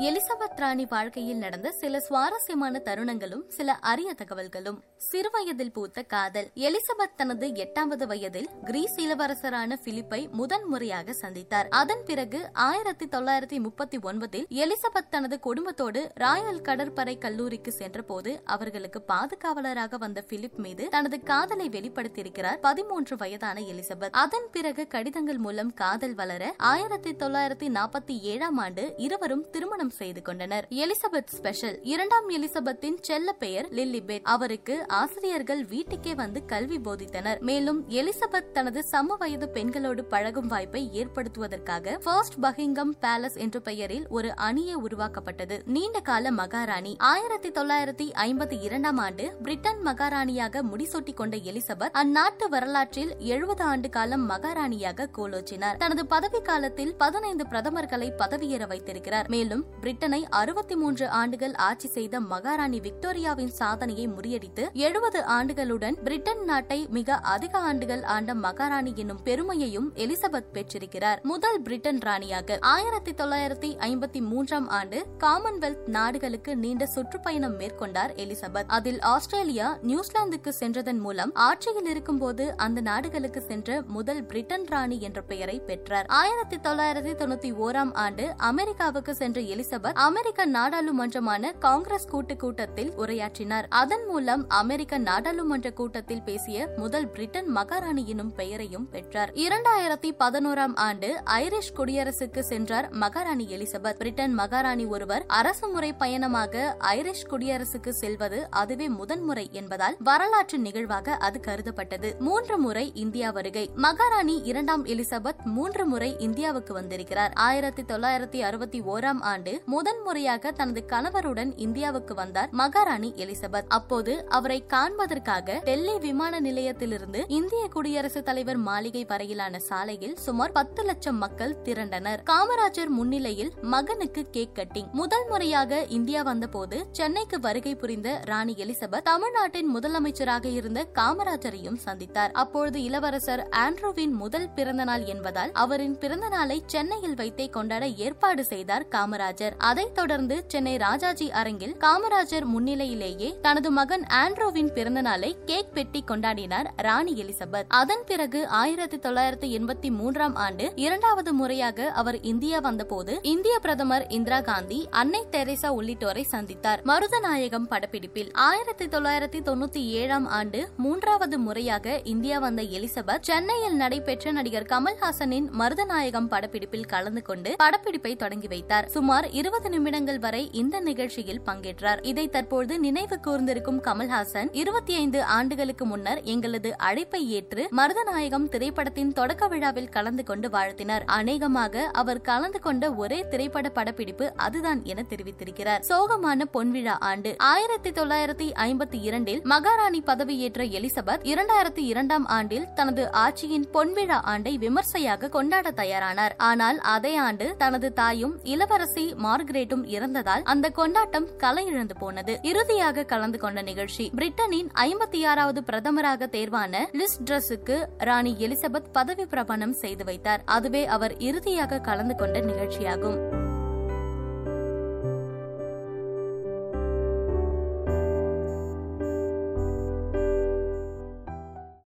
Elizabeth ராணி வாழ்க்கையில் நடந்த சில சுவாரஸ்யமான தருணங்களும் சில அரிய தகவல்களும். சிறுவயதில் பூத்த காதல். எலிசபெத் தனது எட்டாவது வயதில் கிரீஸ் இளவரசரான பிலிப்பை முதன் முறையாக சந்தித்தார். அதன் பிறகு ஆயிரத்தி தொள்ளாயிரத்தி முப்பத்தி ஒன்பதில் எலிசபெத் தனது குடும்பத்தோடு ராயல் கடற்படை கல்லூரிக்கு சென்றபோது அவர்களுக்கு பாதுகாவலராக வந்த பிலிப் மீது தனது காதலை வெளிப்படுத்தியிருக்கிறார் பதிமூன்று வயதான எலிசபெத். அதன் பிறகு கடிதங்கள் மூலம் காதல் வளர ஆயிரத்தி தொள்ளாயிரத்தி நாற்பத்தி ஏழாம் ஆண்டு இருவரும் திருமணம் திருமணம் செய்து கொண்டனர். Elizabeth special. இரண்டாம் எலிசபெத்தின் செல்ல பெயர் லில்லிபெத். அவருக்கு ஆசிரியர்கள் வீட்டுக்கே வந்து கல்வி போதித்தனர். மேலும் எலிசபெத் தனது சம வயது பெண்களோடு பழகும் வாய்ப்பை ஏற்படுத்துவதற்காக ஃபர்ஸ்ட் பகிங்கம் பேலஸ் என்ற பெயரில் ஒரு அணியை உருவாக்கப்பட்டது. நீண்ட கால மகாராணி. ஆயிரத்தி தொள்ளாயிரத்தி ஐம்பத்தி இரண்டாம் ஆண்டு பிரிட்டன் மகாராணியாக முடிசூட்டிக் கொண்ட எலிசபெத் அந்நாட்டு வரலாற்றில் எழுபது ஆண்டு காலம் மகாராணியாக கோலோச்சினார். தனது பதவி காலத்தில் பதினைந்து பிரதமர்களை பதவியேற வைத்திருக்கிறார். மேலும் பிரிட்டனை அறுபத்தி மூன்று ஆண்டுகள் ஆட்சி செய்த மகாராணி விக்டோரியாவின் சாதனையை முறியடித்து எழுபது ஆண்டுகளுடன் பிரிட்டன் நாட்டை மிக அதிக ஆண்டுகள் ஆண்ட மகாராணி என்னும் பெருமையையும் எலிசபெத் பெற்றிருக்கிறார். முதல் பிரிட்டன் ராணியாக ஆயிரத்தி தொள்ளாயிரத்தி ஐம்பத்தி மூன்றாம் ஆண்டு காமன்வெல்த் நாடுகளுக்கு நீண்ட சுற்றுப்பயணம் மேற்கொண்டார் எலிசபெத். அதில் ஆஸ்திரேலியா நியூசிலாந்துக்கு சென்றதன் மூலம் ஆட்சியில் இருக்கும்போது அந்த நாடுகளுக்கு சென்ற முதல் பிரிட்டன் ராணி என்ற பெயரை பெற்றார். ஆயிரத்தி தொள்ளாயிரத்தி தொண்ணூத்தி ஓராம் ஆண்டு அமெரிக்காவுக்கு சென்ற எலிசபெத் அமெரிக்க நாடாளுமன்றமான காங்கிரஸ் கூட்டு கூட்டத்தில் உரையாற்றினார். அதன் மூலம் அமெரிக்க நாடாளுமன்ற கூட்டத்தில் பேசிய முதல் பிரிட்டன் மகாராணி எனும் பெயரையும் பெற்றார். இரண்டாயிரத்தி பதினோராம் ஆண்டு ஐரிஷ் குடியரசுக்கு சென்றார் மகாராணி எலிசபெத். பிரிட்டன் மகாராணி ஒருவர் அரசு முறை பயணமாக ஐரிஷ் குடியரசுக்கு செல்வது அதுவே முதன்முறை என்பதால் வரலாற்று நிகழ்வாக அது கருதப்பட்டது. மூன்று முறை இந்தியா வருகை. மகாராணி இரண்டாம் எலிசபெத் மூன்று முறை இந்தியாவுக்கு வந்திருக்கிறார். ஆயிரத்தி தொள்ளாயிரத்தி அறுபத்தி ஓராம் ஆண்டு முதன்முறையாக தனது கணவருடன் இந்தியாவுக்கு வந்தார் மகாராணி எலிசபெத். அப்போது அவரை காண்பதற்காக டெல்லி விமான நிலையத்திலிருந்து இந்திய குடியரசுத் தலைவர் மாளிகை வரையிலான சாலையில் சுமார் பத்து லட்சம் மக்கள் திரண்டனர். காமராஜர் முன்னிலையில் மகனுக்கு கேக் கட்டிங். முதல் முறையாக இந்தியா வந்தபோது சென்னைக்கு வருகை புரிந்த ராணி எலிசபெத் தமிழ்நாட்டின் முதலமைச்சராக இருந்த காமராஜரையும் சந்தித்தார். அப்பொழுது இளவரசர் ஆண்ட்ரூவின் முதல் பிறந்த நாள் என்பதால் அவரின் பிறந்த நாளை சென்னையில் வைத்தே கொண்டாட ஏற்பாடு செய்தார் காமராஜர். அதைத் தொடர்ந்து சென்னை ராஜாஜி அரங்கில் காமராஜர் முன்னிலையிலேயே தனது மகன் ஆண்ட்ரோவின் பிறந்தநாளை கேக் பெட்டி கொண்டாடினார் ராணி எலிசபெத். அதன் பிறகு ஆயிரத்தி தொள்ளாயிரத்தி எண்பத்தி மூன்றாம் ஆண்டு இரண்டாவது முறையாக அவர் இந்தியா வந்தபோது இந்திய பிரதமர் இந்திரா காந்தி அன்னை தெரேசா உள்ளிட்டோரை சந்தித்தார். மருதநாயகம் படப்பிடிப்பில் ஆயிரத்தி தொள்ளாயிரத்தி தொண்ணூத்தி ஏழாம் ஆண்டு மூன்றாவது முறையாக இந்தியா வந்த எலிசபெத் சென்னையில் நடைபெற்ற நடிகர் கமல்ஹாசனின் மருதநாயகம் படப்பிடிப்பில் கலந்து கொண்டு படப்பிடிப்பை தொடங்கி வைத்தார். சுமார் இருபது நிமிடங்கள் வரை இந்த நிகழ்ச்சியில் பங்கேற்றார். இதை தற்போது நினைவு கூர்ந்திருக்கும் கமல்ஹாசன் இருபத்தி ஐந்து ஆண்டுகளுக்கு முன்னர் எங்களது அழைப்பை ஏற்று மருதநாயகம் திரைப்படத்தின் தொடக்க விழாவில் கலந்து கொண்டு வாழ்த்தினார். அநேகமாக அவர் கலந்து கொண்ட ஒரே திரைப்பட படப்பிடிப்பு அதுதான் என தெரிவித்திருக்கிறார். சோகமான பொன்விழா ஆண்டு ஆயிரத்தி தொள்ளாயிரத்தி ஐம்பத்தி இரண்டில் மகாராணி பதவியேற்ற எலிசபெத் இரண்டாயிரத்தி இரண்டாம் ஆண்டில் தனது ஆட்சியின் பொன்விழா ஆண்டை விமர்சையாக கொண்டாட தயாரானார். ஆனால் அதே ஆண்டு தனது தாயும் இளவரசி மார்கரேட்டும் இறந்ததால் அந்த கொண்டாட்டம் கலை இழந்து போனது. இறுதியாக கலந்து கொண்ட நிகழ்ச்சி பிரிட்டனின் ஐம்பத்தி ஆறாவது பிரதமராக தேர்வான லிஸ் ட்ரஸுக்கு ராணி எலிசபெத் பதவி பிரமாணம் செய்து வைத்தார். அதுவே அவர் இறுதியாக கலந்து கொண்ட நிகழ்ச்சியாகும்.